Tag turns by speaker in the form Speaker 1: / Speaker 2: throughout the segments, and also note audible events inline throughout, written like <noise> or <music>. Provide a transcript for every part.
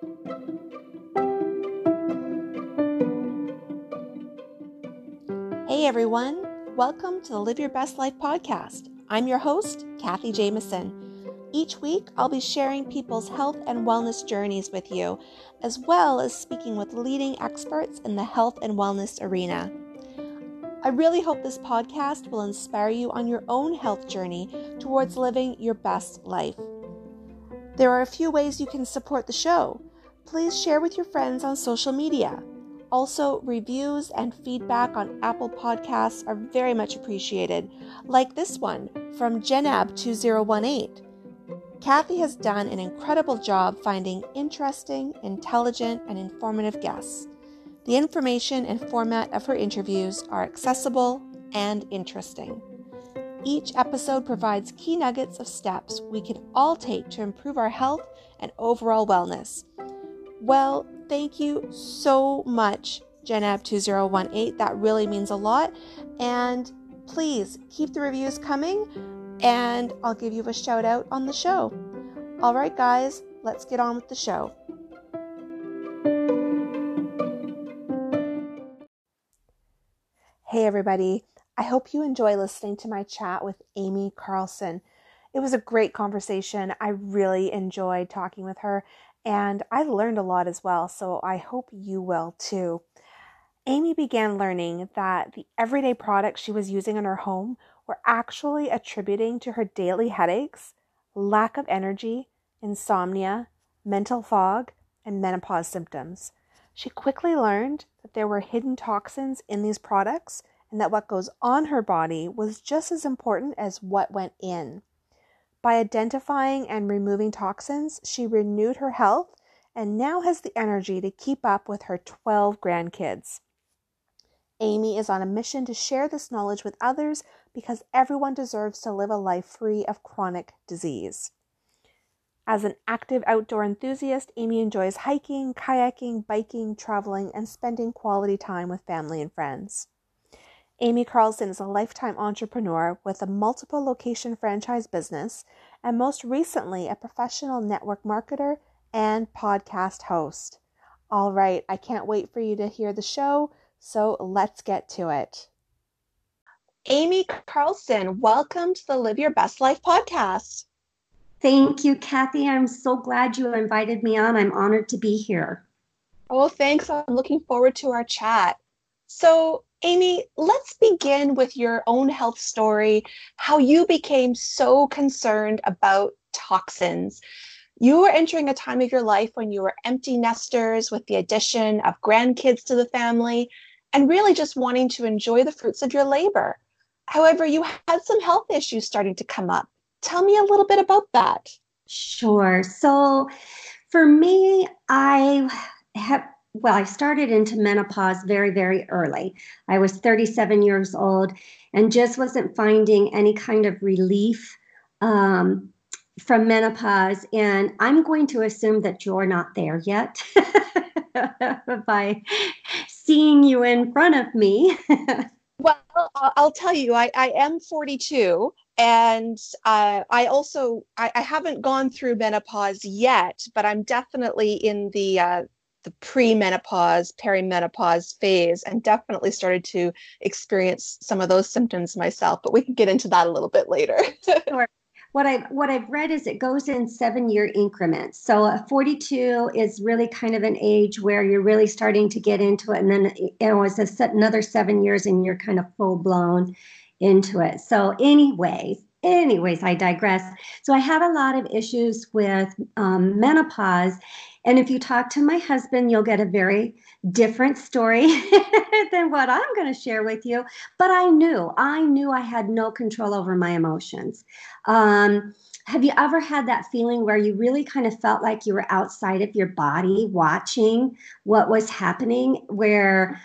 Speaker 1: Hey everyone, welcome to the Live Your Best Life podcast. I'm your host, Kathy Jameson. Each week, I'll be sharing people's health and wellness journeys with you, as well as speaking with leading experts in the health and wellness arena. I really hope this podcast will inspire you on your own health journey towards living your best life. There are a few ways you can support the show. Please share with your friends on social media. Also, reviews and feedback on Apple Podcasts are very much appreciated, like this one from Jenab2018. Kathy has done an incredible job finding interesting, intelligent, and informative guests. The information and format of her interviews are accessible and interesting. Each episode provides key nuggets of steps we can all take to improve our health and overall wellness. Well, thank you so much, Jenab2018. That really means a lot. And please keep the reviews coming, and I'll give you a shout out on the show. All right, guys, let's get on with the show. Hey, everybody. I hope you enjoy listening to my chat with Amy Carlson. It was a great conversation. I really enjoyed talking with her, and I learned a lot as well, so I hope you will too. Amy began learning that the everyday products she was using in her home were actually attributing to her daily headaches, lack of energy, insomnia, mental fog, and menopause symptoms. She quickly learned that there were hidden toxins in these products and that what goes on her body was just as important as what went in. By identifying and removing toxins, she renewed her health and now has the energy to keep up with her 12 grandkids. Amy is on a mission to share this knowledge with others because everyone deserves to live a life free of chronic disease. As an active outdoor enthusiast, Amy enjoys hiking, kayaking, biking, traveling, and spending quality time with family and friends. Amy Carlson is a lifetime entrepreneur with a multiple location franchise business and most recently a professional network marketer and podcast host. All right, I can't wait for you to hear the show, so let's get to it. Amy Carlson, welcome to the Live Your Best Life podcast.
Speaker 2: Thank you, Kathy. I'm so glad you invited me on. I'm honored to be here.
Speaker 1: Oh, thanks. I'm looking forward to our chat. So, Amy, let's begin with your own health story, how you became so concerned about toxins. You were entering a time of your life when you were empty nesters with the addition of grandkids to the family and really just wanting to enjoy the fruits of your labor. However, you had some health issues starting to come up. Tell me a little bit about that.
Speaker 2: Sure. So, for me, I have well, I started into menopause very, very early. I was 37 years old and just wasn't finding any kind of relief um, from menopause. And I'm going to assume that you're not there yet <laughs> by seeing you in front of me. <laughs>
Speaker 1: well, I'll tell you, I, I am 42 and uh, i also I, I, haven't gone through menopause yet but i'm definitely in the uh, the pre-menopause perimenopause phase and definitely started to experience some of those symptoms myself but we can get into that a little bit later. <laughs>
Speaker 2: Sure. what i what i've read is it goes in seven year increments. So uh, 42 is really kind of an age where you're really starting to get into it and then you know it's a, another seven years and you're kind of full blown into it. So anyways anyways i digress. So i have a lot of issues with um, menopause and if you talk to my husband, you'll get a very different story <laughs> than what I'm going to share with you. But I knew, I knew I had no control over my emotions. Um, have you ever had that feeling where you really kind of felt like you were outside of your body watching what was happening, where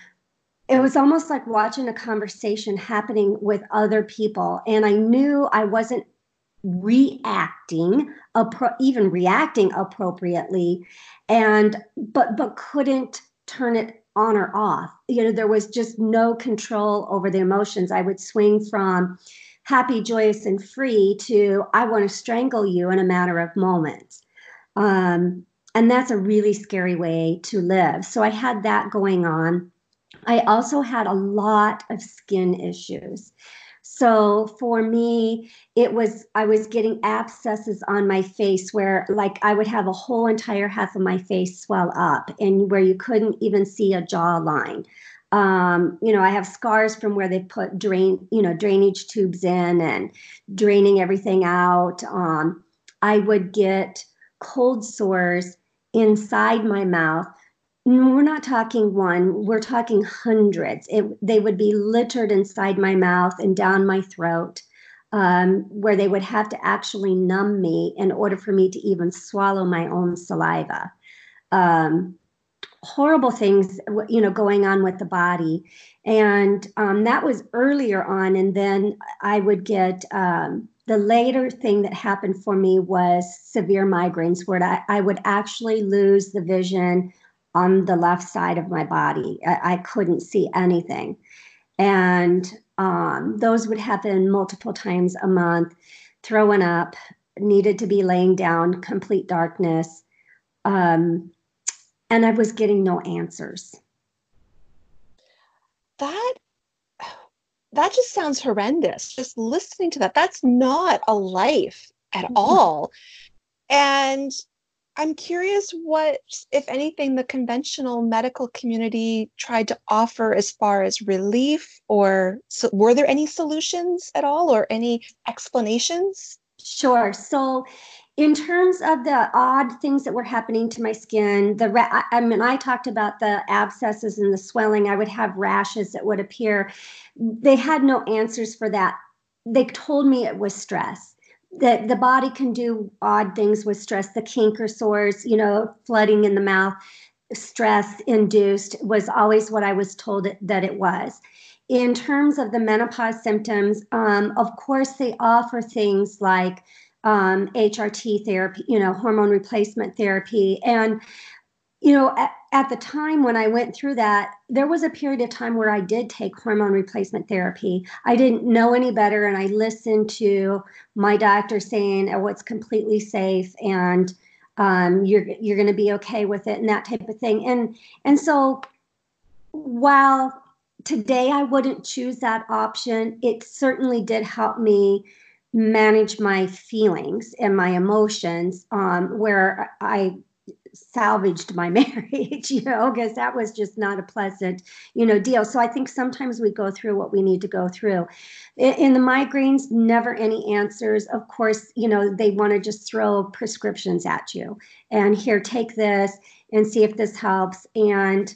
Speaker 2: it was almost like watching a conversation happening with other people? And I knew I wasn't reacting appro- even reacting appropriately and but but couldn't turn it on or off you know there was just no control over the emotions i would swing from happy joyous and free to i want to strangle you in a matter of moments um, and that's a really scary way to live. So I had that going on. I also had a lot of skin issues. So for me, it was, I was getting abscesses on my face where, like, I would have a whole entire half of my face swell up and where you couldn't even see a jawline. Um, you know, I have scars from where they put drain, you know, drainage tubes in and draining everything out. Um, I would get cold sores inside my mouth. We're not talking one, we're talking hundreds. It, they would be littered inside my mouth and down my throat, um, where they would have to actually numb me in order for me to even swallow my own saliva. Um, horrible things, you know, going on with the body. And um, that was earlier on. And then I would get um, the later thing that happened for me was severe migraines, where I, I would actually lose the vision on the left side of my body. I, I couldn't see anything. And um, those would happen multiple times a month, throwing up, needed to be laying down, complete darkness. Um, and I was getting no answers.
Speaker 1: That that just sounds horrendous. Just listening to that, that's not a life at mm-hmm. all. And I'm curious what, if anything, the conventional medical community tried to offer as far as relief, or so, were there any solutions at all, or any explanations?
Speaker 2: Sure. So, in terms of the odd things that were happening to my skin, the ra- I mean, I talked about the abscesses and the swelling. I would have rashes that would appear. They had no answers for that. They told me it was stress. That the body can do odd things with stress. The canker sores, you know, flooding in the mouth, stress induced was always what I was told that it was. In terms of the menopause symptoms, um, of course, they offer things like um, HRT therapy, you know, hormone replacement therapy. And, you know, at, at, the time when I went through that, there was a period of time where I did take hormone replacement therapy. I didn't know any better, and I listened to my doctor saying, "Oh, it's completely safe," and um, you're you're going to be okay with it, and that type of thing. And and so, while today I wouldn't choose that option, it certainly did help me manage my feelings and my emotions um, where I salvaged my <laughs> marriage, you know, because that was just not a pleasant, you know, deal. So I think sometimes we go through what we need to go through. In, the migraines, never any answers. Of course, you know, they want to just throw prescriptions at you and here, take this and see if this helps. And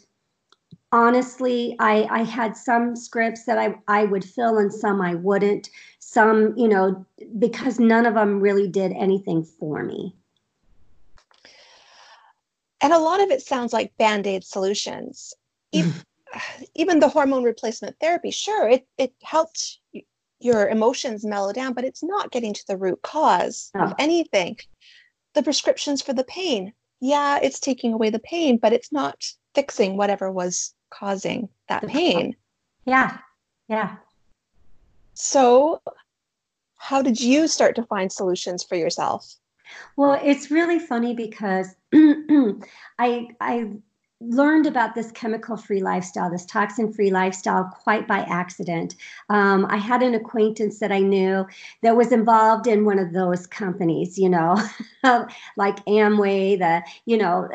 Speaker 2: honestly, I, I had some scripts that I, I would fill and some I wouldn't some you know because none of them really did anything for me
Speaker 1: and a lot of it sounds like band-aid solutions. If, <laughs> even the hormone replacement therapy sure it, it helped your emotions mellow down but it's not getting to the root cause of anything. The prescriptions for the pain yeah it's taking away the pain but it's not fixing whatever was causing that pain.
Speaker 2: Yeah yeah.
Speaker 1: So, how did you start to find solutions for yourself?
Speaker 2: Well, it's really funny because <clears throat> I I learned about this chemical free lifestyle, this toxin free lifestyle, quite by accident. Um, I had an acquaintance that I knew that was involved in one of those companies, you know, <laughs> like Amway, the, you know,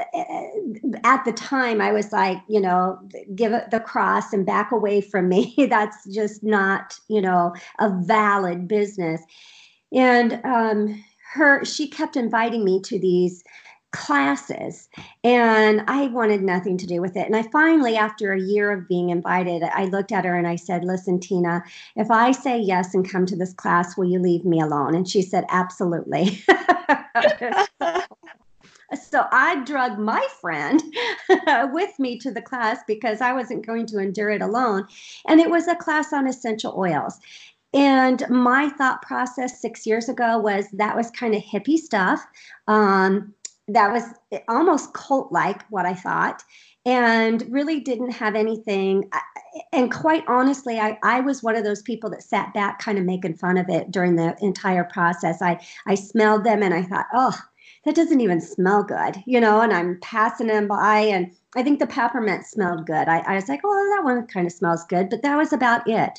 Speaker 2: at the time I was like, you know, give it the cross and back away from me. <laughs> That's just not, you know, a valid business. And um, her, she kept inviting me to these classes and I wanted nothing to do with it. And I finally, after a year of being invited, I looked at her and I said, Listen, Tina, if I say yes and come to this class, will you leave me alone? And she said, Absolutely. <laughs> so I drugged my friend <laughs> with me to the class because I wasn't going to endure it alone. And it was a class on essential oils. And my thought process six years ago was that was kind of hippie stuff. Um, that was almost cult like what I thought and really didn't have anything. And quite honestly, I, I was one of those people that sat back kind of making fun of it during the entire process. I, I smelled them and I thought, oh, that doesn't even smell good, you know, and I'm passing them by and I think the peppermint smelled good. I, I was like, oh, that one kind of smells good, but that was about it.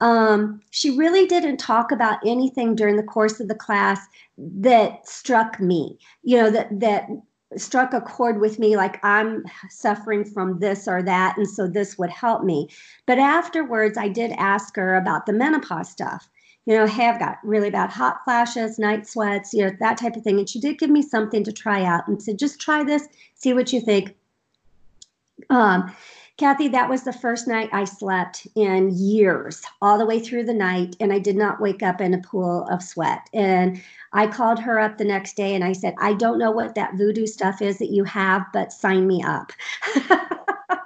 Speaker 2: Um, she really didn't talk about anything during the course of the class that struck me, you know, that, that struck a chord with me like I'm suffering from this or that. And so this would help me. But afterwards, I did ask her about the menopause stuff. You know, hey, I've got really bad hot flashes, night sweats, you know, that type of thing. And she did give me something to try out and said, just try this, see what you think. Um, Kathy, that was the first night I slept in years, all the way through the night, and I did not wake up in a pool of sweat. And I called her up the next day and I said, I don't know what that voodoo stuff is that you have, but sign me up. <laughs>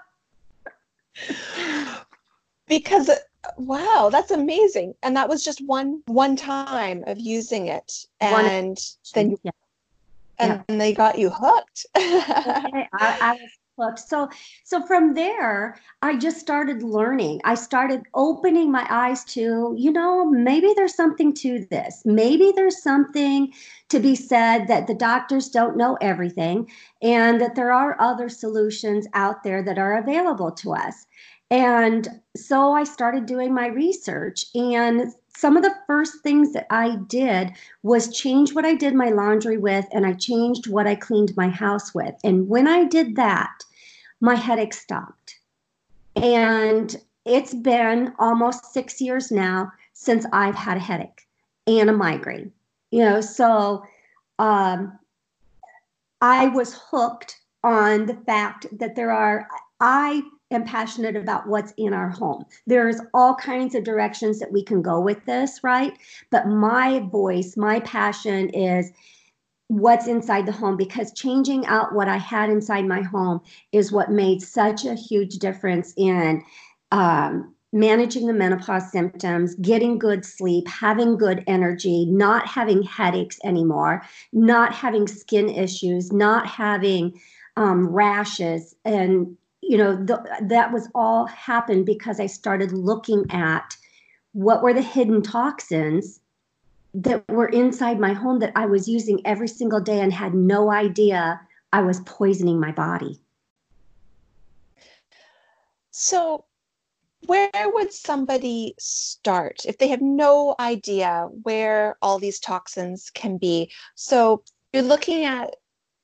Speaker 1: because wow that's amazing and that was just one one time of using it and one, then you yeah. and, yeah. they got you hooked <laughs>
Speaker 2: I, I, was so so from there i just started learning. I started opening my eyes to you know maybe there's something to this. Maybe there's something to be said that the doctors don't know everything and that there are other solutions out there that are available to us. And so i started doing my research and some of the first things that I did was change what I did my laundry with, and I changed what I cleaned my house with. And when I did that, my headache stopped. And it's been almost six years now since I've had a headache and a migraine. You know, so um, I was hooked on the fact that there are, I am passionate about what's in our home. There's all kinds of directions that we can go with this, right? But my voice, my passion is what's inside the home because changing out what I had inside my home is what made such a huge difference in um, managing the menopause symptoms, getting good sleep, having good energy, not having headaches anymore, not having skin issues, not having um, rashes. And, you know, th- that was all happened because I started looking at what were the hidden toxins that were inside my home that I was using every single day and had no idea I was poisoning my body.
Speaker 1: So, where would somebody start if they have no idea where all these toxins can be? So, you're looking at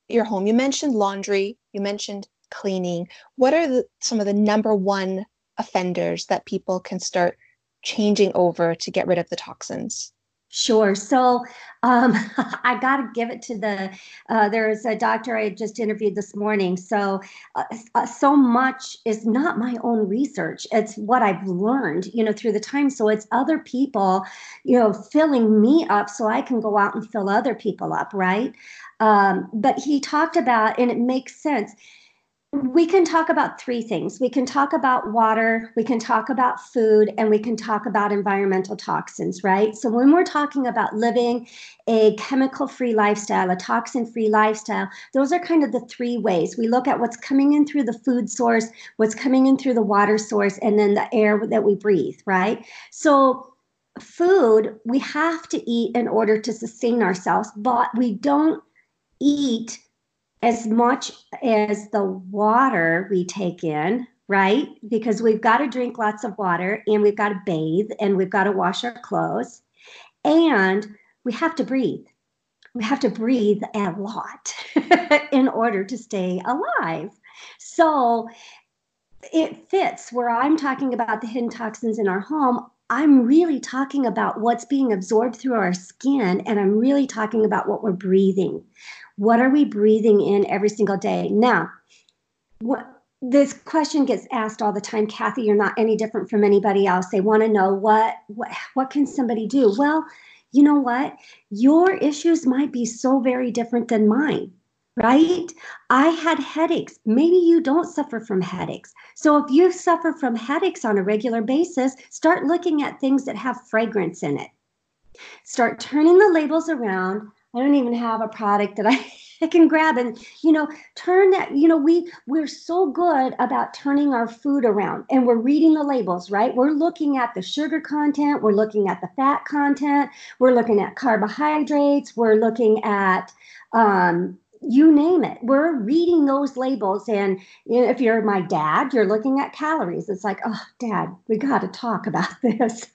Speaker 1: your home. You mentioned laundry, you mentioned cleaning. What are the, some of the number one offenders that people can start changing over to get rid of the toxins?
Speaker 2: Sure. So um, <laughs> I got to give it to the. Uh, there's a doctor I just interviewed this morning. So uh, uh, so much is not my own research. It's what I've learned, you know, through the time. So it's other people, you know, filling me up so I can go out and fill other people up, right? Um, but he talked about, and it makes sense we can talk about three things. We can talk about water, we can talk about food, and we can talk about environmental toxins, right? So, when we're talking about living a chemical free lifestyle, a toxin free lifestyle, those are kind of the three ways. We look at what's coming in through the food source, what's coming in through the water source, and then the air that we breathe, right? So, food we have to eat in order to sustain ourselves, but we don't eat as much as the water we take in, right? Because we've got to drink lots of water and we've got to bathe and we've got to wash our clothes and we have to breathe. We have to breathe a lot <laughs> in order to stay alive. So it fits where I'm talking about the hidden toxins in our home. I'm really talking about what's being absorbed through our skin, and I'm really talking about what we're breathing. What are we breathing in every single day? Now, what this question gets asked all the time, Kathy, you're not any different from anybody else. They want to know what what what can somebody do? Well, you know what? Your issues might be so very different than mine right? I had headaches. Maybe you don't suffer from headaches. So if you suffer from headaches on a regular basis, start looking at things that have fragrance in it. Start turning the labels around I don't even have a product that I <laughs> it can grab and you know turn that you know we we're so good about turning our food around and we're reading the labels right? We're looking at the sugar content we're looking at the fat content we're looking at carbohydrates we're looking at um, you name it we're reading those labels and you know, if you're my dad you're looking at calories it's like oh dad we got to talk about <laughs> this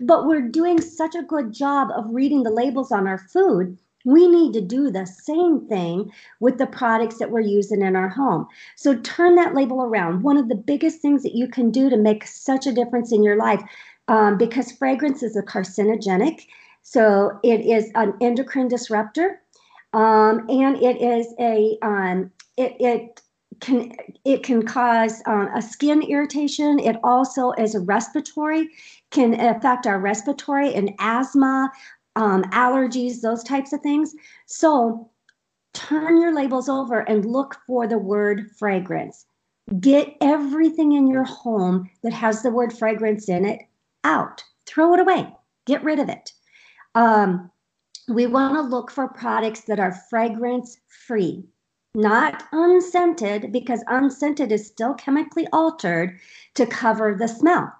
Speaker 2: but we're doing such a good job of reading the labels on our food we need to do the same thing with the products that we're using in our home. So turn that label around. One of the biggest things that you can do to make such a difference in your life, um, because fragrance is a carcinogenic, so it is an endocrine disruptor, um, and it is a um, it it can it can cause um, a skin irritation. It also is a respiratory, can affect our respiratory and asthma, um, allergies, those types of things. So turn your labels over and look for the word fragrance. Get everything in your home that has the word fragrance in it out. Throw it away. Get rid of it. Um, we want to look for products that are fragrance free, not unscented, because unscented is still chemically altered to cover the smell.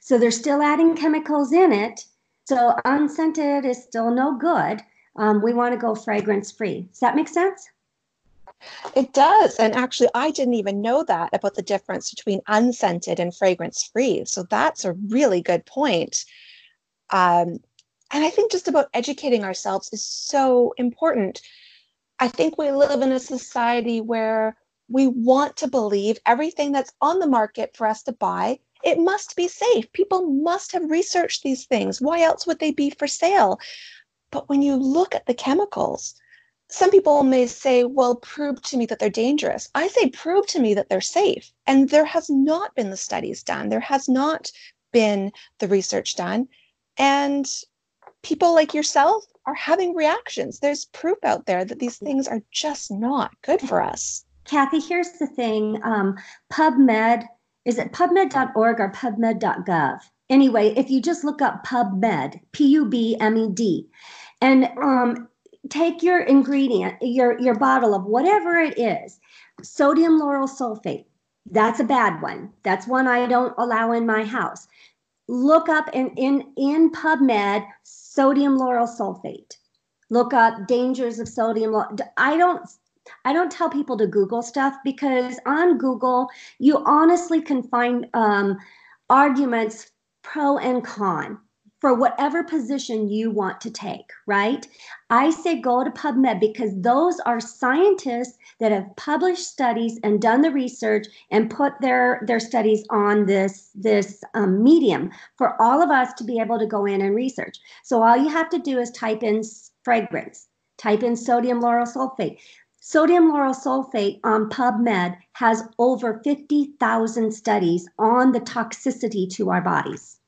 Speaker 2: So they're still adding chemicals in it so unscented is still no good. Um, we want to go fragrance free. Does that make sense?
Speaker 1: It does. And actually, I didn't even know that about the difference between unscented and fragrance free. So that's a really good point. Um, and I think just about educating ourselves is so important. I think we live in a society where we want to believe everything that's on the market for us to buy it must be safe. People must have researched these things. Why else would they be for sale? But when you look at the chemicals, some people may say, well, prove to me that they're dangerous. I say, prove to me that they're safe. And there has not been the studies done, there has not been the research done. And people like yourself are having reactions. There's proof out there that these things are just not good for us.
Speaker 2: Kathy, here's the thing um, PubMed is it pubmed.org or pubmed.gov? Anyway, if you just look up PubMed, P U B M E D, and um, take your ingredient, your, your bottle of whatever it is, sodium lauryl sulfate. That's a bad one. That's one I don't allow in my house. Look up in, in, in PubMed sodium lauryl sulfate. Look up dangers of sodium. I don't I don't tell people to Google stuff because on Google, you honestly can find um, arguments pro and con for whatever position you want to take, right? I say go to PubMed because those are scientists that have published studies and done the research and put their their studies on this this um, medium for all of us to be able to go in and research. So all you have to do is type in fragrance, type in sodium lauryl sulfate. Sodium lauryl sulfate on PubMed has over 50,000 studies on the toxicity to our bodies.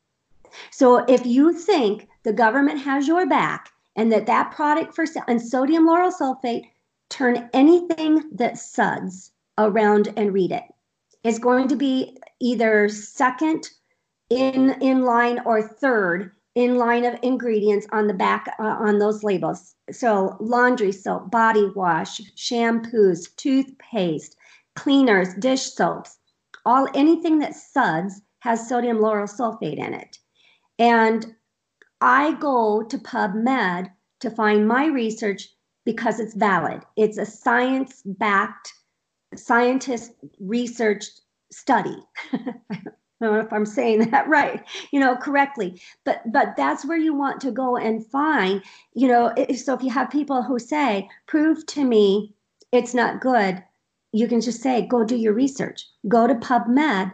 Speaker 2: So if you think the government has your back and that that product for and sodium lauryl sulfate turn anything that suds around and read it is going to be either second in in line or third in line of ingredients on the back uh, on those labels. So laundry soap, body wash, shampoos, toothpaste, cleaners, dish soaps, all anything that suds has sodium lauryl sulfate in it. And I go to PubMed to find my research because it's valid. It's a science backed, scientist researched study. <laughs> I don't know if I'm saying <laughs> that right, you know, correctly. But but that's where you want to go and find, you know, if, so if you have people who say, "Prove to me it's not good," you can just say, "Go do your research. Go to PubMed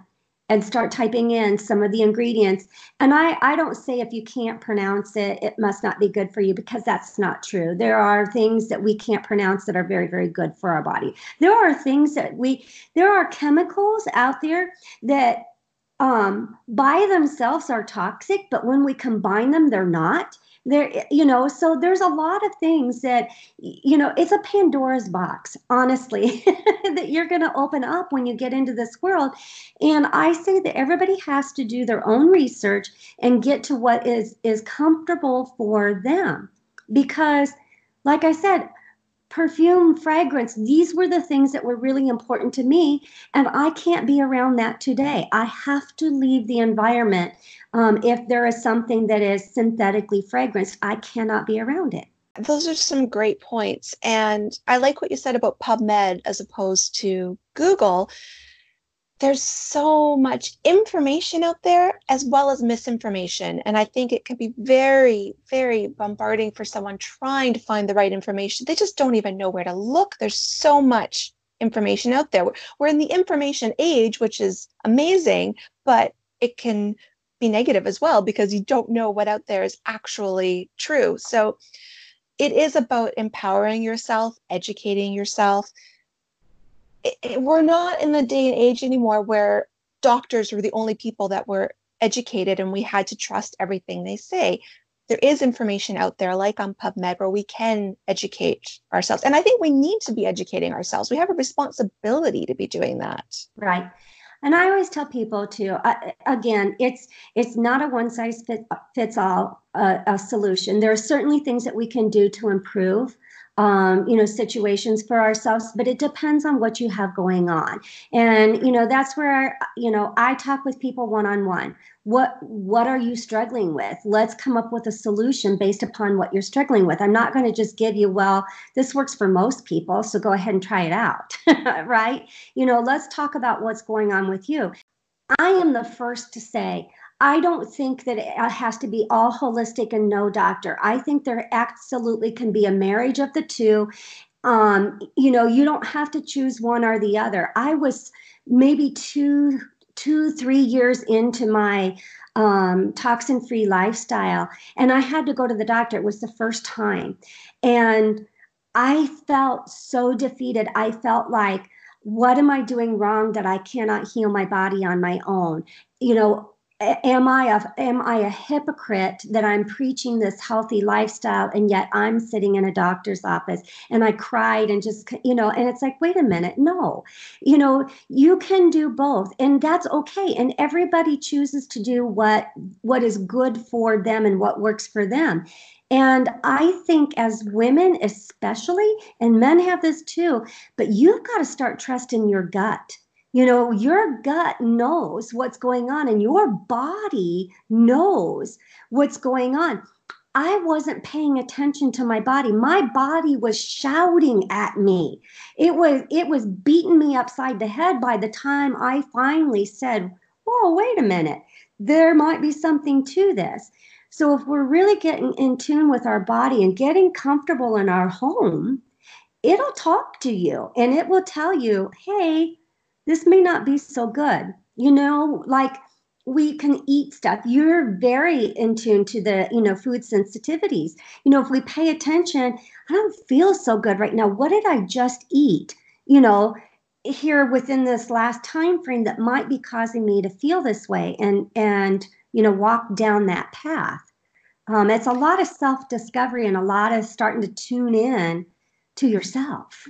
Speaker 2: and start typing in some of the ingredients." And I I don't say if you can't pronounce it, it must not be good for you because that's not true. There are things that we can't pronounce that are very very good for our body. There are things that we there are chemicals out there that um, by themselves are toxic, but when we combine them, they're not. There, you know, so there's a lot of things that, you know, it's a Pandora's box, honestly, <laughs> that you're going to open up when you get into this world. And I say that everybody has to do their own research and get to what is is comfortable for them, because, like I said, perfume, fragrance. These were the things that were really important to me. And I can't be around that today. I have to leave the environment. Um, if there is something that is synthetically fragranced, I cannot be around it.
Speaker 1: Those are some great points. And I like what you said about PubMed as opposed to Google there's so much information out there as well as misinformation. And I think it can be very, very bombarding for someone trying to find the right information. They just don't even know where to look. There's so much information out there. We're in the information age, which is amazing, but it can be negative as well because you don't know what out there is actually true. So it is about empowering yourself, educating yourself, it, we're not in the day and age anymore where doctors were the only people that were educated and we had to trust everything they say. There is information out there, like on PubMed, where we can educate ourselves. And I think we need to be educating ourselves. We have a responsibility to be doing that.
Speaker 2: Right. And I always tell people to, uh, again, it's it's not a one size fit, fits all uh, solution. There are certainly things that we can do to improve um, you know, situations for ourselves, but it depends on what you have going on. And, you know, that's where, you know, I talk with people one on one. What what are you struggling with? Let's come up with a solution based upon what you're struggling with. I'm not going to just give you, well, this works for most people, so go ahead and try it out. <laughs> right? You know, let's talk about what's going on with you. I am the first to say, I don't think that it has to be all holistic and no doctor. I think there absolutely can be a marriage of the two. Um, you know, you don't have to choose one or the other. I was maybe two, two, three years into my um, toxin free lifestyle, and I had to go to the doctor. It was the first time. And I felt so defeated. I felt like, what am I doing wrong that I cannot heal my body on my own? You know, am I a am I a hypocrite that I'm preaching this healthy lifestyle and yet I'm sitting in a doctor's office and I cried and just you know and it's like wait a minute no. You know you can do both and that's okay. And everybody chooses to do what what is good for them and what works for them. And I think as women especially and men have this too but you've got to start trusting your gut you know, your gut knows what's going on and your body knows what's going on. I wasn't paying attention to my body. My body was shouting at me. It was it was beating me upside the head by the time I finally said, "Whoa, wait a minute. There might be something to this." So if we're really getting in tune with our body and getting comfortable in our home, it'll talk to you and it will tell you, "Hey, this may not be so good. You know, like we can eat stuff. You're very in tune to the, you know, food sensitivities. You know, if we pay attention, I don't feel so good right now. What did I just eat? You know, here within this last time frame that might be causing me to feel this way and and you know walk down that path. Um, it's a lot of self discovery and a lot of starting to tune in to yourself.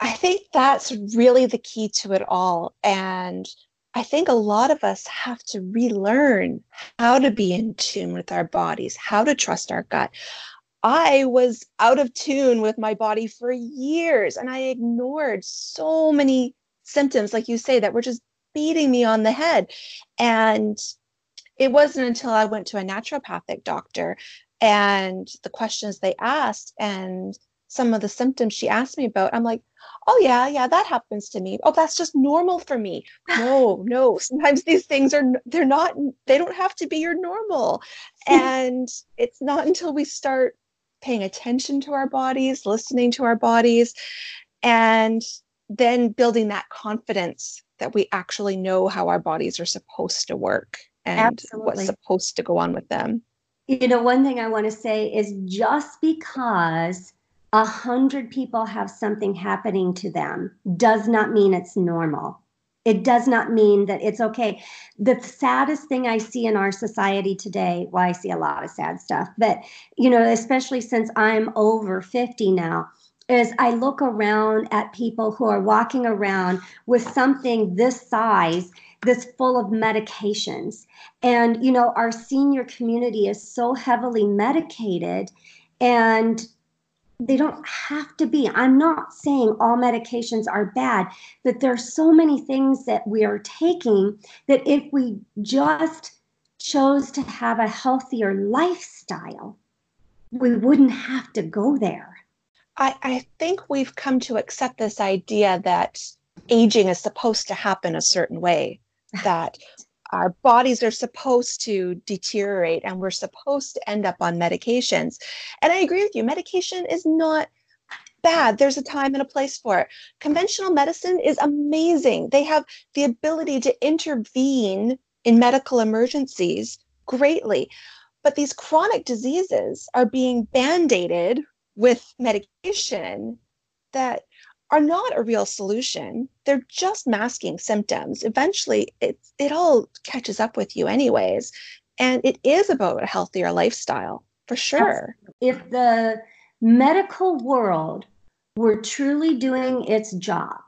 Speaker 1: I think that's really the key to it all. And I think a lot of us have to relearn how to be in tune with our bodies, how to trust our gut. I was out of tune with my body for years and I ignored so many symptoms, like you say, that were just beating me on the head. And it wasn't until I went to a naturopathic doctor and the questions they asked and some of the symptoms she asked me about, I'm like, oh yeah, yeah, that happens to me. Oh, that's just normal for me. No, <laughs> no. Sometimes these things are they're not they don't have to be your normal. <laughs> and it's not until we start paying attention to our bodies, listening to our bodies, and then building that confidence that we actually know how our bodies are supposed to work and Absolutely. what's supposed to go on with them.
Speaker 2: You know, one thing I want to say is just because a hundred people have something happening to them does not mean it's normal. It does not mean that it's okay. The saddest thing I see in our society today, well, I see a lot of sad stuff, but you know, especially since I'm over 50 now, is I look around at people who are walking around with something this size that's full of medications. And, you know, our senior community is so heavily medicated. And they don't have to be. I'm not saying all medications are bad, but there's so many things that we are taking that if we just chose to have a healthier lifestyle, we wouldn't have to go there.
Speaker 1: I, I think we've come to accept this idea that aging is supposed to happen a certain way, that <laughs> our bodies are supposed to deteriorate and we're supposed to end up on medications. And I agree with you, medication is not bad. There's a time and a place for it. Conventional medicine is amazing. They have the ability to intervene in medical emergencies greatly. But these chronic diseases are being band aided with medication that are not a real solution. They're just masking symptoms. Eventually, it, it all catches up with you, anyways. And it is about a healthier lifestyle for sure.
Speaker 2: If the medical world were truly doing its job,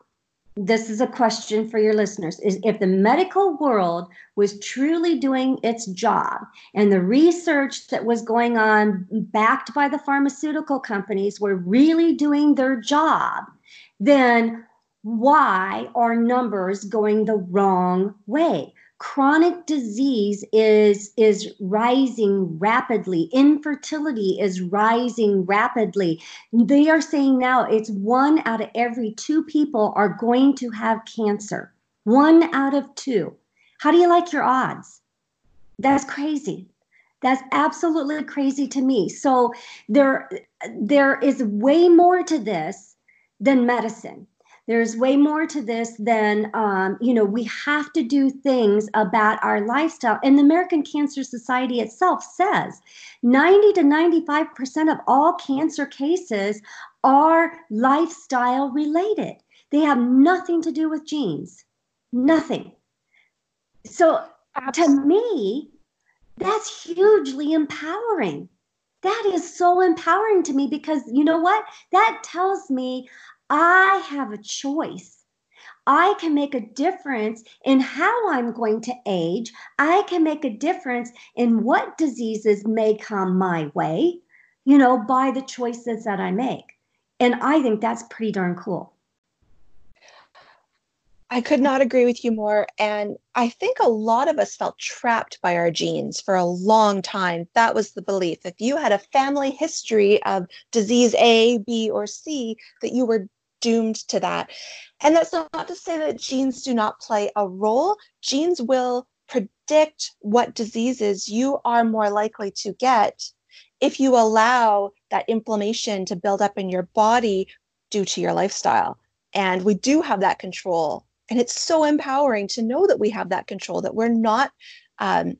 Speaker 2: this is a question for your listeners is if the medical world was truly doing its job and the research that was going on backed by the pharmaceutical companies were really doing their job then why are numbers going the wrong way? Chronic disease is, is rising rapidly. Infertility is rising rapidly. They are saying now it's one out of every two people are going to have cancer. One out of two. How do you like your odds? That's crazy. That's absolutely crazy to me. So there, there is way more to this than medicine. There's way more to this than, um, you know, we have to do things about our lifestyle. And the American Cancer Society itself says 90 to 95% of all cancer cases are lifestyle related. They have nothing to do with genes, nothing. So to me, that's hugely empowering that is so empowering to me because you know what? That tells me I have a choice. I can make a difference in how I'm going to age. I can make a difference in what diseases may come my way, you know, by the choices that I make. And I think that's pretty darn cool.
Speaker 1: I could not agree with you more. And I think a lot of us felt trapped by our genes for a long time. That was the belief. If you had a family history of disease A, B, or C, that you were doomed to that. And that's not to say that genes do not play a role. Genes will predict what diseases you are more likely to get if you allow that inflammation to build up in your body due to your lifestyle. And we do have that control and it's so empowering to know that we have that control that we're not um,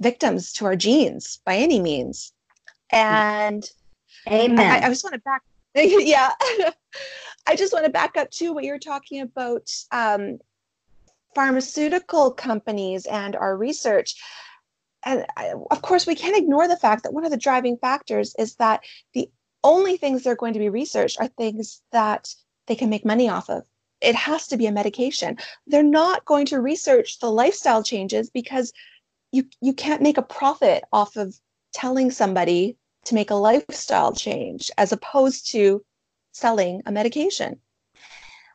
Speaker 1: victims to our genes by any means. And
Speaker 2: amen
Speaker 1: i, I just want to back <laughs> yeah. I just want to back up to what you're talking about um, pharmaceutical companies and our research. And I, of course we can't ignore the fact that one of the driving factors is that the only things they're going to be researched are things that they can make money off of it has to be a medication. They're not going to research the lifestyle changes because you you can't make a profit off of telling somebody to make a lifestyle change as opposed to selling a medication.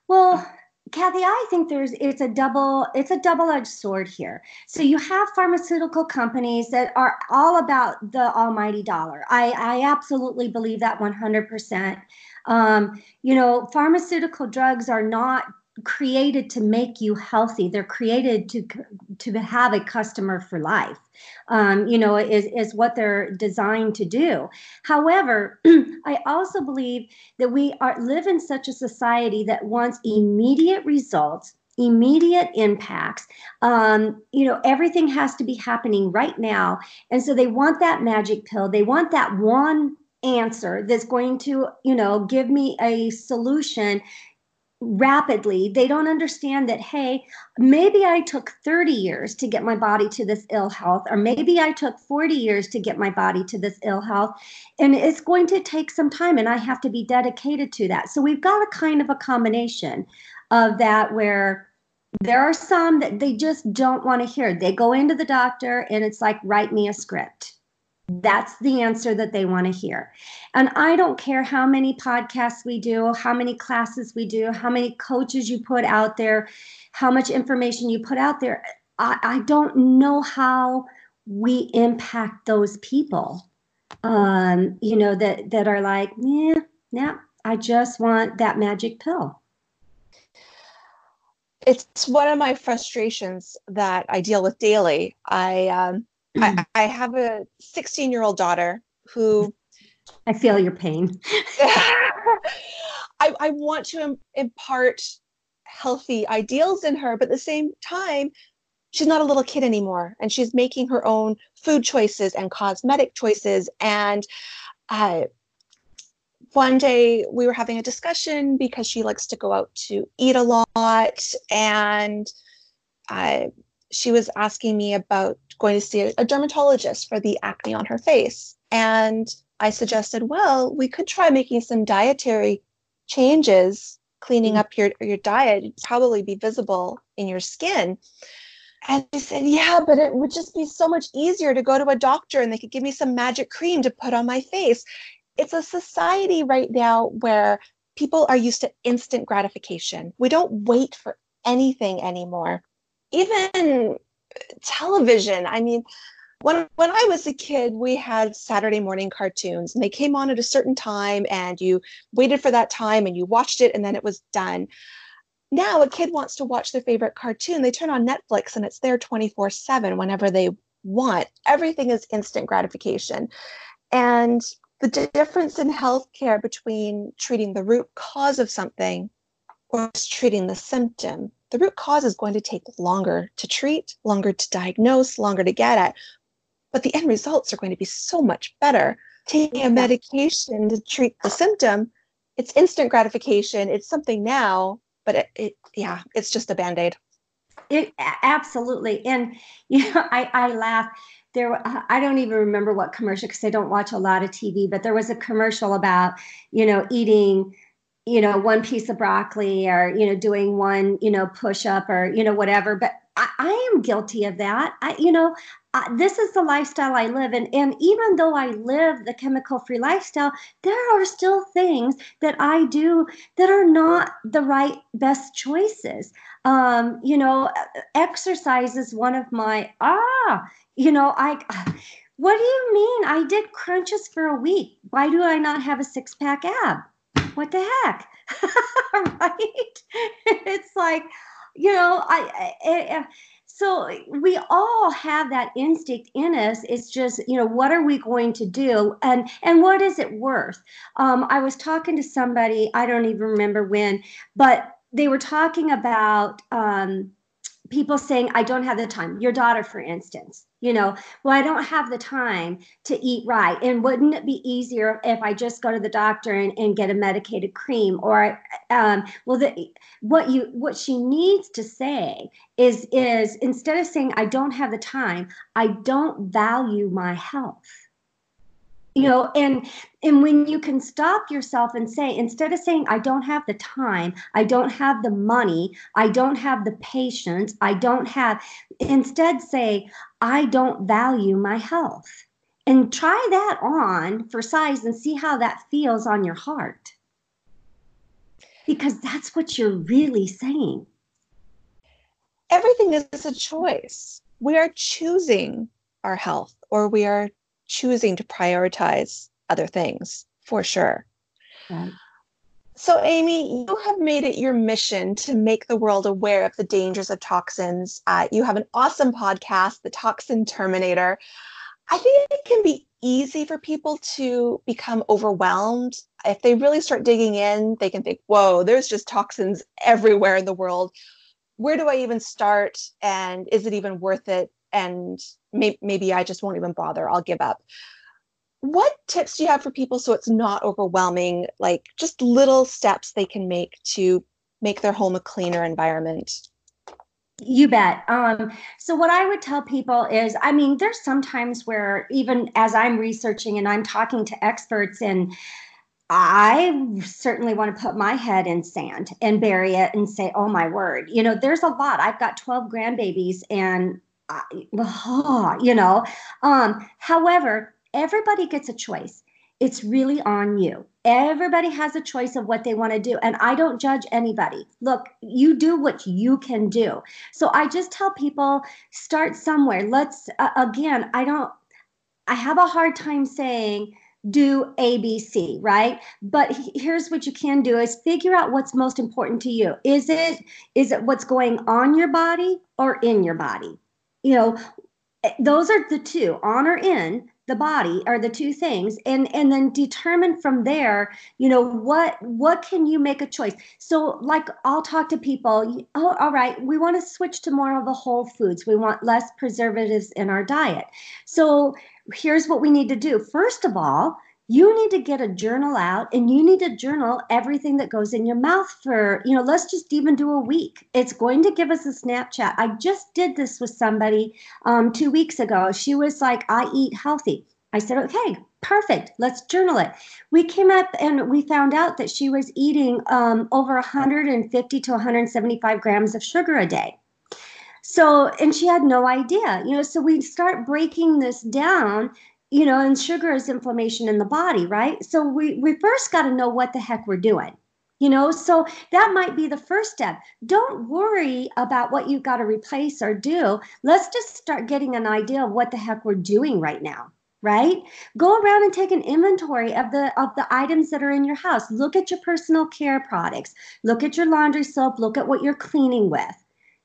Speaker 2: Well, Kathy, I think there's it's a double it's a double-edged sword here. So you have pharmaceutical companies that are all about the almighty dollar. I, I absolutely believe that 100%. Um, you know, pharmaceutical drugs are not created to make you healthy. They're created to to have a customer for life. Um, you know, is is what they're designed to do. However, <clears throat> I also believe that we are live in such a society that wants immediate results immediate impacts. Um, you know, everything has to be happening right now. And so they want that magic pill. They want that one answer that's going to, you know, give me a solution rapidly. They don't understand that, hey, maybe I took 30 years to get my body to this ill health, or maybe I took 40 years to get my body to this ill health. And it's going to take some time, and I have to be dedicated to that. So we've got a kind of a combination of that where there are some that they just don't want to hear. They go into the doctor and it's like, write me a script That's the answer that they want to hear. And I don't care how many podcasts we do, how many classes we do, how many coaches you put out there, how much information you put out there. I, I don't know how we impact those people. Um, you know, that that are like, yeah, yeah, I just want that magic pill.
Speaker 1: It's one of my frustrations that I deal with daily. I um, I, I have a 16 year old daughter who
Speaker 2: I feel your pain. <laughs>
Speaker 1: I, I want to impart healthy ideals in her, but at the same time, she's not a little kid anymore and she's making her own food choices and cosmetic choices. And uh, one day we were having a discussion because she likes to go out to eat a lot. And uh, she was asking me about going to see a dermatologist for the acne on her face. And I suggested, well, we could try making some dietary changes, cleaning mm. up your, your diet, It'd probably be visible in your skin. And she said, yeah, but it would just be so much easier to go to a doctor and they could give me some magic cream to put on my face. It's a society right now where people are used to instant gratification. We don't wait for anything anymore. Even television. I mean, when when I was a kid, we had Saturday morning cartoons and they came on at a certain time and you waited for that time and you watched it and then it was done. Now a kid wants to watch their favorite cartoon, they turn on Netflix and it's there 24/7 whenever they want. Everything is instant gratification. And the difference in healthcare between treating the root cause of something or treating the symptom the root cause is going to take longer to treat, longer to diagnose, longer to get at, but the end results are going to be so much better. Taking a medication to treat the symptom, it's instant gratification. It's something now, but it, it yeah, it's just a band aid.
Speaker 2: It absolutely, and <laughs> you know, I I laugh. There, uh, I don't even remember what commercial because I don't watch a lot of TV, but there was a commercial about you know eating you know one piece of broccoli or you know doing one you know push up or you know whatever but i, I am guilty of that. I you know uh, this is the lifestyle i live in and even though i live the chemical free lifestyle there are still things that i do that are not the right best choices. Um you know exercise is one of my ah you know i <sighs> what do you mean? I did crunches for a week. Why do i not have a six pack ab what the heck? <laughs> right? it's like, you know, I, I, I, so we all have that instinct in us. It's just, you know, what are we going to do, and and what is it worth? Um, I was talking to somebody, I don't even remember when, but they were talking about. Um, people saying i don't have the time. Your daughter for instance you know well i don't have the time to eat right. And wouldn't it be easier if i just go to the doctor and, and get a medicated cream? Or um, well the, what you what she needs to say is is instead of saying i don't have the time i don't value my health you know and and when you can stop yourself and say instead of saying i don't have the time i don't have the money i don't have the patience i don't have instead say i don't value my health. And try that on for size and see how that feels on your heart. Because that's what you're really saying.
Speaker 1: Everything is a choice. We are choosing our health or we are choosing to prioritize other things for sure. Right. So, Aimee, you have made it your mission to make the world aware of the dangers of toxins. Uh, you have an awesome podcast, The Toxin Terminator. I think it can be easy for people to become overwhelmed. If they really start digging in, they can think, whoa, there's just toxins everywhere in the world. Where do I even start? And is it even worth it? And may- maybe I just won't even bother. I'll give up. What tips do you have for people so it's not overwhelming? Like just little steps they can make to make their home a cleaner environment.
Speaker 2: You bet. Um, so, what I would tell people is I mean, there's sometimes where even as I'm researching and I'm talking to experts, and I certainly want to put my head in sand and bury it and say, oh my word, you know, there's a lot. I've got 12 grandbabies, and you know um however everybody gets a choice. It's really on you. Everybody has a choice of what they want to do. And I don't judge anybody. Look, you do what you can do. So I just tell people start somewhere. Let's, uh, again, I don't, I have a hard time saying, do ABC, right? But here's what you can do is figure out what's most important to you. Is it is it what's going on your body or in your body? You know, eh, those are the two, on or in the body are the two things. And and then determine from there you know what what can you make a choice? So like i'll talk to people oh all right we want to switch to more of the whole foods. We want less preservatives in our diet. So here's what we need to do. First of all you need to get a journal out and you need to journal everything that goes in your mouth for, you know, let's just even do a week. It's going to give us a snapshot. I just did this with somebody um, two weeks ago. She was like, I eat healthy. I said, okay, perfect. Let's journal it. We came up and we found out that she was eating um, over 150 to 175 grams of sugar a day. So, and she had no idea, you know. So we start breaking this down you know, and sugar is inflammation in the body, right? So we, we first got to know what the heck we're doing. You know, so that might be the first step. Don't worry about what you've got to replace or do. Let's just start getting an idea of what the heck we're doing right now right go around and take an inventory of the of the items that are in your house look at your personal care products look at your laundry soap look at what you're cleaning with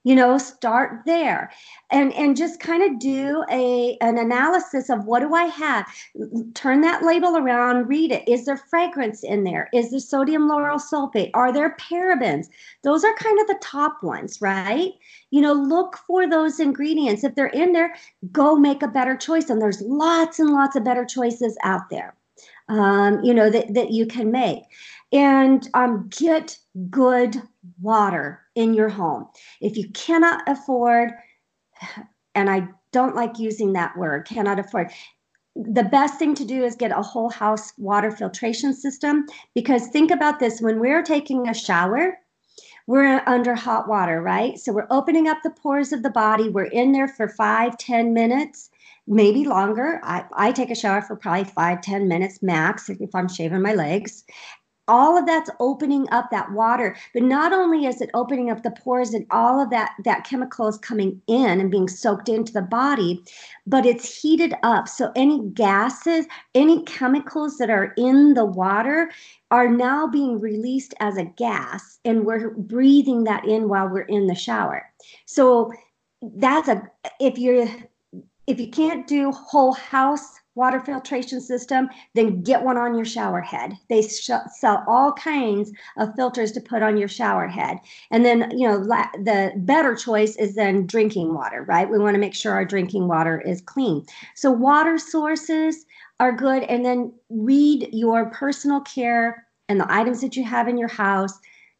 Speaker 2: you know start there. And and just kind of do a an analysis of what do i have? Turn that label around read it. Is there fragrance in there? Is there sodium lauryl sulfate? Are there parabens? Those are kind of the top ones right? You know look for those ingredients. If they're in there go make a better choice. And there's lots and lots of better choices out there um, you know that, that you can make. And um, get good water in your home. If you cannot afford, and I don't like using that word, cannot afford, the best thing to do is get a whole house water filtration system because think about this when we're taking a shower, we're under hot water, right? So we're opening up the pores of the body. We're in there for five, ten minutes, maybe longer. I, I take a shower for probably five, ten minutes max if I'm shaving my legs all of that's opening up that water. But not only is it opening up the pores and all of that that chemical is coming in and being soaked into the body but it's heated up. So any gases any chemicals that are in the water are now being released as a gas and we're breathing that in while we're in the shower. So that's a if you're if you can't do whole house water filtration system, then get one on your shower head. They sh- sell all kinds of filters to put on your shower head. And then, you know, la- the better choice is then drinking water, right? We want to make sure our drinking water is clean. So, water sources are good. And then read your personal care and the items that you have in your house,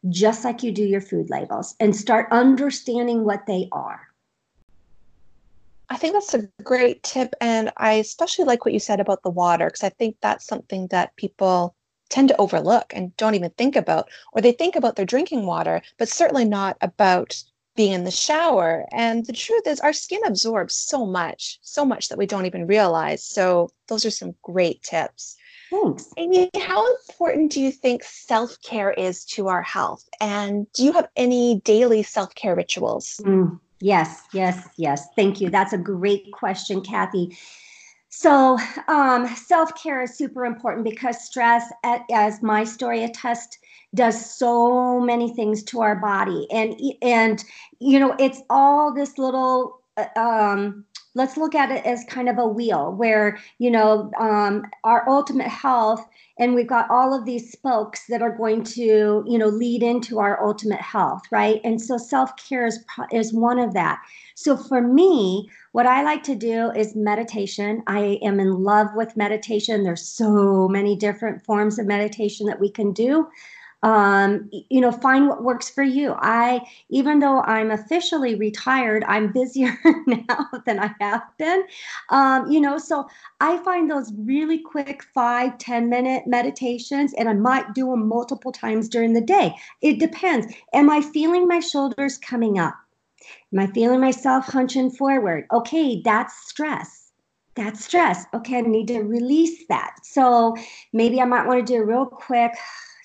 Speaker 2: just like you do your food labels, and start understanding what they are.
Speaker 3: I think that's a great tip. And I especially like what you said about the water, because I think that's something that people tend to overlook and don't even think about, or they think about their drinking water, but certainly not about being in the shower. And the truth is, our skin absorbs so much, so much that we don't even realize. So, those are some great tips.
Speaker 2: Thanks.
Speaker 3: Aimee, how important do you think self care is to our health? And do you have any daily self care rituals?
Speaker 2: Mm. Yes, yes, yes. Thank you. That's a great question, Kathy. So, um, self care is super important because stress, as my story attests, does so many things to our body, and and you know it's all this little. Uh, um, let's look at it as kind of a wheel where you know um, our ultimate health and we've got all of these spokes that are going to you know lead into our ultimate health right? And so self-care is is one of that. So for me what i like to do is meditation. I am in love with meditation. There's so many different forms of meditation that we can do um, you know find what works for you. I even though i'm officially retired i'm busier <laughs> now than i have been. Um, you know so i find those really quick five ten minute meditations and i might do them multiple times during the day. It depends. Am i feeling my shoulders coming up? Am i feeling myself hunching forward? Okay that's stress. That's stress. Okay, I need to release that. So maybe I might want to do a real quick,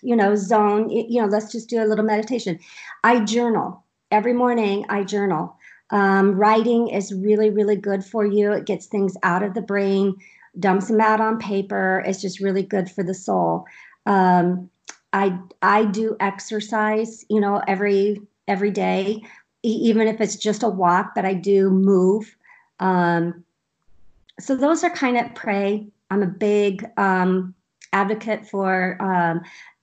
Speaker 2: you know, zone, you know, let's just do a little meditation. I journal every morning, I journal. Um, writing is really, really good for you. It gets things out of the brain, dumps them out on paper. It's just really good for the soul. Um, I I do exercise, you know, every every day, even if it's just a walk. But I do move. Um, so those are kind of pray. I'm a big um, advocate for.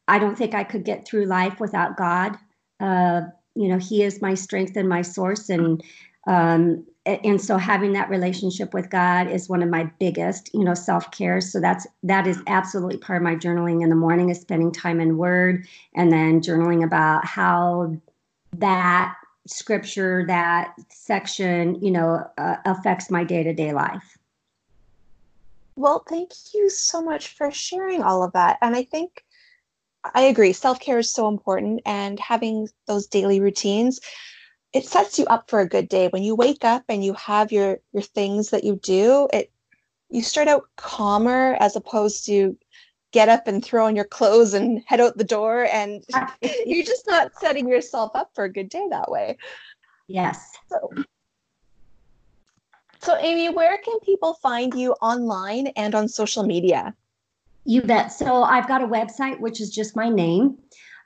Speaker 2: I don't think I could get through life without God. Uh, you know, He is my strength and my source, and um, and so having that relationship with God is one of my biggest, you know, self care. So that's that is absolutely part of my journaling in the morning is spending time in Word, and then journaling about how that scripture, that section, you know, uh, affects my day to day life.
Speaker 3: Well, thank you so much for sharing all of that. And I think I agree, self care is so important, and having those daily routines it sets you up for a good day. When you wake up and you have your your things that you do it you start out calmer as opposed to get up and throw on your clothes and <laughs> head out the door and <laughs> you're just not setting yourself up for a good day that way.
Speaker 2: Yes.
Speaker 3: So so aimee where can people find you online and on social media
Speaker 2: you bet so i've got a website which is just my name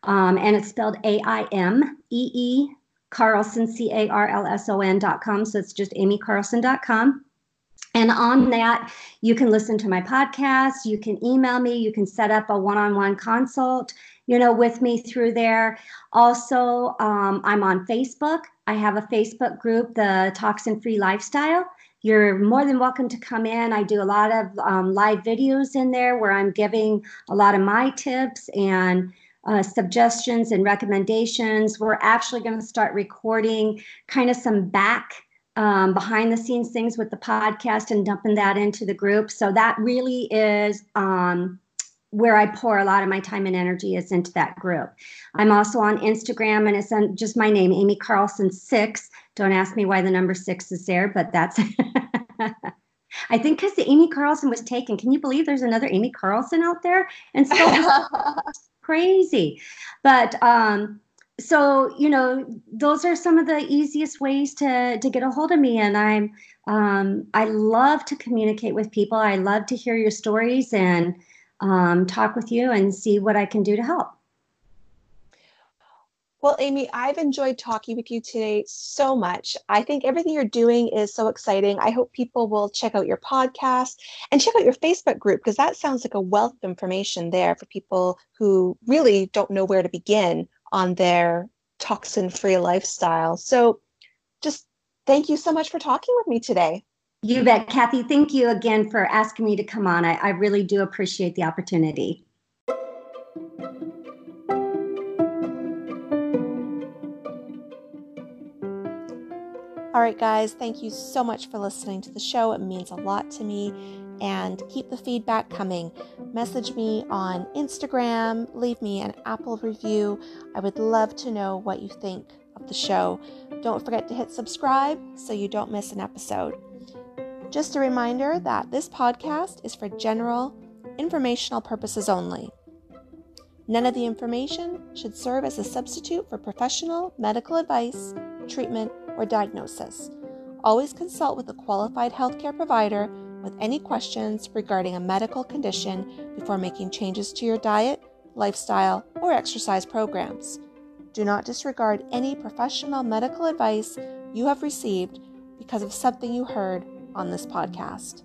Speaker 2: um, and it's spelled a-i-m-e-e Carlson, C A R L S O N dot com. So it's just aimeecarlson.com. And on that, you can listen to my podcast. You can email me. You can set up a one on one consult, you know, with me through there. Also, um, I'm on Facebook. I have a Facebook group, the Toxin Free Lifestyle. You're more than welcome to come in. I do a lot of um, live videos in there where I'm giving a lot of my tips and uh, suggestions and recommendations. We're actually going to start recording kind of some back um, behind the scenes things with the podcast and dumping that into the group. So that really is um, where I pour a lot of my time and energy is into that group. I'm also on Instagram and it's on just my name, Aimee Carlson six. Don't ask me why the number six is there, but that's. <laughs> I think because the Aimee Carlson was taken. Can you believe there's another Aimee Carlson out there? And so <laughs> crazy. But um, so you know, those are some of the easiest ways to to get a hold of me. And I'm um, I love to communicate with people. I love to hear your stories and um, talk with you and see what I can do to help.
Speaker 3: Well, Aimee, I've enjoyed talking with you today so much. I think everything you're doing is so exciting. I hope people will check out your podcast and check out your Facebook group because that sounds like a wealth of information there for people who really don't know where to begin on their toxin free lifestyle. So, just thank you so much for talking with me today.
Speaker 2: You bet, Kathy. Thank you again for asking me to come on. I, I really do appreciate the opportunity.
Speaker 1: All right, guys, thank you so much for listening to the show. It means a lot to me. And keep the feedback coming. Message me on Instagram, leave me an Apple review. I would love to know what you think of the show. Don't forget to hit subscribe so you don't miss an episode. Just a reminder that this podcast is for general, informational purposes only. None of the information should serve as a substitute for professional medical advice, treatment, or diagnosis. Always consult with a qualified healthcare provider with any questions regarding a medical condition before making changes to your diet, lifestyle, or exercise programs. Do not disregard any professional medical advice you have received because of something you heard on this podcast.